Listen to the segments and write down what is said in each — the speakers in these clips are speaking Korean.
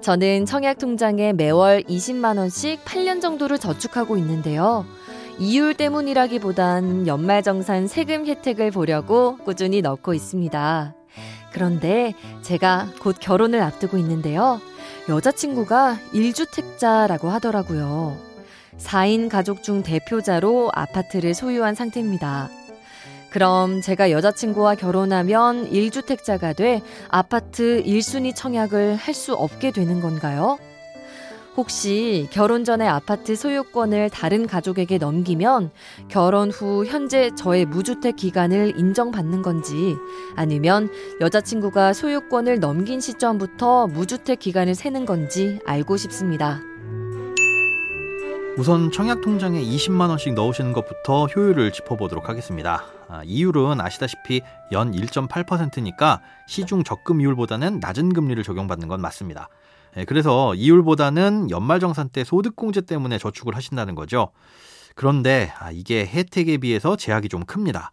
저는 청약 통장에 매월 20만 원씩 8년 정도를 저축하고 있는데요. 이율 때문이라기보단 연말정산 세금 혜택을 보려고 꾸준히 넣고 있습니다. 그런데 제가 곧 결혼을 앞두고 있는데요. 여자친구가 1주택자라고 하더라고요. 4인 가족 중 대표자로 아파트를 소유한 상태입니다. 그럼 제가 여자친구와 결혼하면 1주택자가 돼 아파트 1순위 청약을 할 수 없게 되는 건가요? 혹시 결혼 전에 아파트 소유권을 다른 가족에게 넘기면 결혼 후 현재 저의 무주택 기간을 인정받는 건지 아니면 여자친구가 소유권을 넘긴 시점부터 무주택 기간을 세는 건지 알고 싶습니다. 우선 청약 통장에 20만 원씩 넣으시는 것부터 효율을 짚어보도록 하겠습니다. 아, 이율은 아시다시피 연 1.8%니까 시중 적금 이율보다는 낮은 금리를 적용받는 건 맞습니다. 예, 그래서 이율보다는 연말정산 때 소득공제 때문에 저축을 하신다는 거죠. 그런데 아, 이게 혜택에 비해서 제약이 좀 큽니다.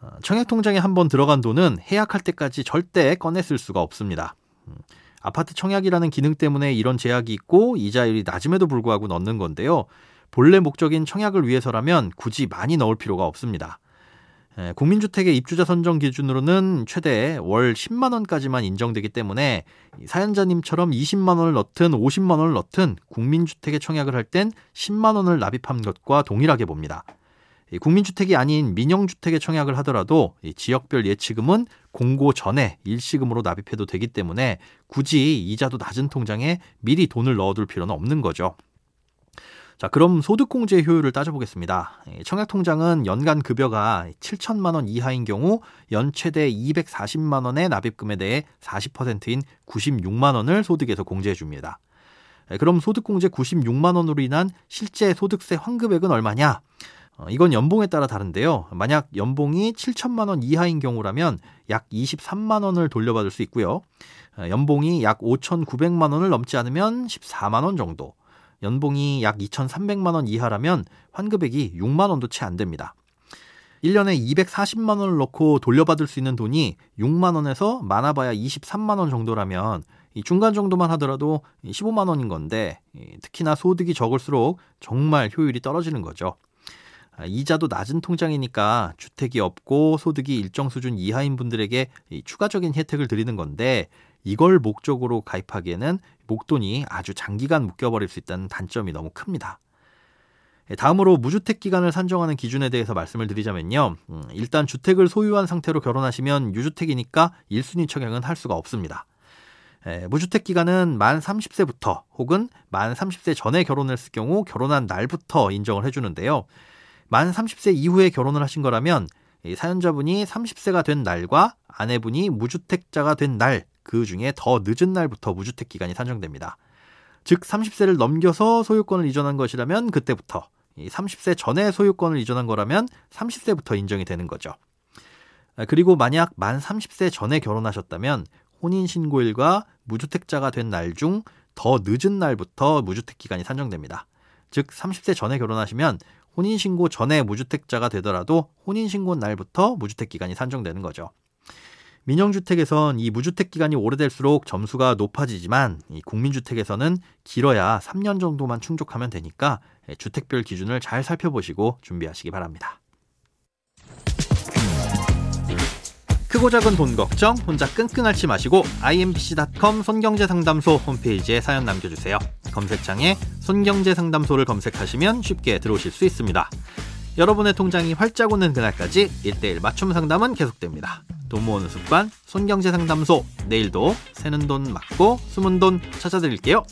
어, 청약통장에 한번 들어간 돈은 해약할 때까지 절대 쓸 수가 없습니다. 음, 아파트 청약이라는 기능 때문에 이런 제약이 있고 이자율이 낮음에도 불구하고 넣는 건데요. 본래 목적인 청약을 위해서라면 굳이 많이 넣을 필요가 없습니다. 국민주택의 입주자 선정 기준으로는 최대 월 10만 원까지만 인정되기 때문에 사연자님처럼 20만 원을 넣든 50만 원을 넣든 국민주택에 청약을 할 땐 10만 원을 납입한 것과 동일하게 봅니다. 국민주택이 아닌 민영주택에 청약을 하더라도 지역별 예치금은 공고 전에 일시금으로 납입해도 되기 때문에 굳이 이자도 낮은 통장에 미리 돈을 넣어둘 필요는 없는 거죠. 자, 그럼 소득공제 효율을 따져보겠습니다. 청약통장은 연간 급여가 7천만 원 이하인 경우 연 최대 240만 원의 납입금에 대해 40%인 96만 원을 소득에서 공제해 줍니다. 그럼 소득공제 96만 원으로 인한 실제 소득세 환급액은 얼마냐? 어, 이건 연봉에 따라 다른데요. 만약 연봉이 7천만 원 이하인 경우라면 약 23만 원을 돌려받을 수 있고요. 어, 연봉이 약 5,900만 원을 넘지 않으면 14만 원 정도. 연봉이 약 2,300만 원 이하라면 환급액이 6만 원도 채 안 됩니다. 1년에 240만 원을 넣고 돌려받을 수 있는 돈이 6만 원에서 많아봐야 23만 원 정도라면 이 중간 정도만 하더라도 15만 원인 건데 특히나 소득이 적을수록 정말 효율이 떨어지는 거죠. 아, 이자도 낮은 통장이니까 주택이 없고 소득이 일정 수준 이하인 분들에게 추가적인 혜택을 드리는 건데 이걸 목적으로 가입하기에는 목돈이 아주 장기간 묶여버릴 수 있다는 단점이 너무 큽니다. 예, 다음으로 무주택 기간을 산정하는 기준에 대해서 말씀을 드리자면요. 음, 일단 주택을 소유한 상태로 결혼하시면 유주택이니까 1순위 청약은 할 수가 없습니다. 예, 무주택 기간은 만 30세부터 혹은 만 30세 전에 결혼을 했을 경우 결혼한 날부터 인정을 해주는데요. 만 30세 이후에 결혼을 하신 거라면 사연자분이 30세가 된 날과 아내분이 무주택자가 된 날, 그 중에 더 늦은 날부터 무주택 기간이 산정됩니다. 즉 30세를 넘겨서 소유권을 이전한 것이라면 그때부터 30세 전에 소유권을 이전한 거라면 30세부터 인정이 되는 거죠. 아, 그리고 만약 만 30세 전에 결혼하셨다면 혼인신고일과 무주택자가 된 날 중 더 늦은 날부터 무주택 기간이 산정됩니다. 즉 30세 전에 결혼하시면 혼인신고 전에 무주택자가 되더라도 혼인신고 날부터 무주택 기간이 산정되는 거죠. 민영주택에선 이 무주택 기간이 오래될수록 점수가 높아지지만 이 국민주택에서는 길어야 3년 정도만 충족하면 되니까 주택별 기준을 잘 살펴보시고 준비하시기 바랍니다. 크고 작은 돈 걱정 혼자 끙끙 앓지 마시고 imbc.com 손경제상담소 홈페이지에 사연 남겨주세요. 검색창에 손경제상담소를 검색하시면 쉽게 들어오실 수 있습니다. 여러분의 통장이 활짝 오는 그날까지 1대1 맞춤 상담은 계속됩니다. 돈 모으는 습관 손경제 상담소 내일도 새는 돈 맞고 숨은 돈 찾아드릴게요.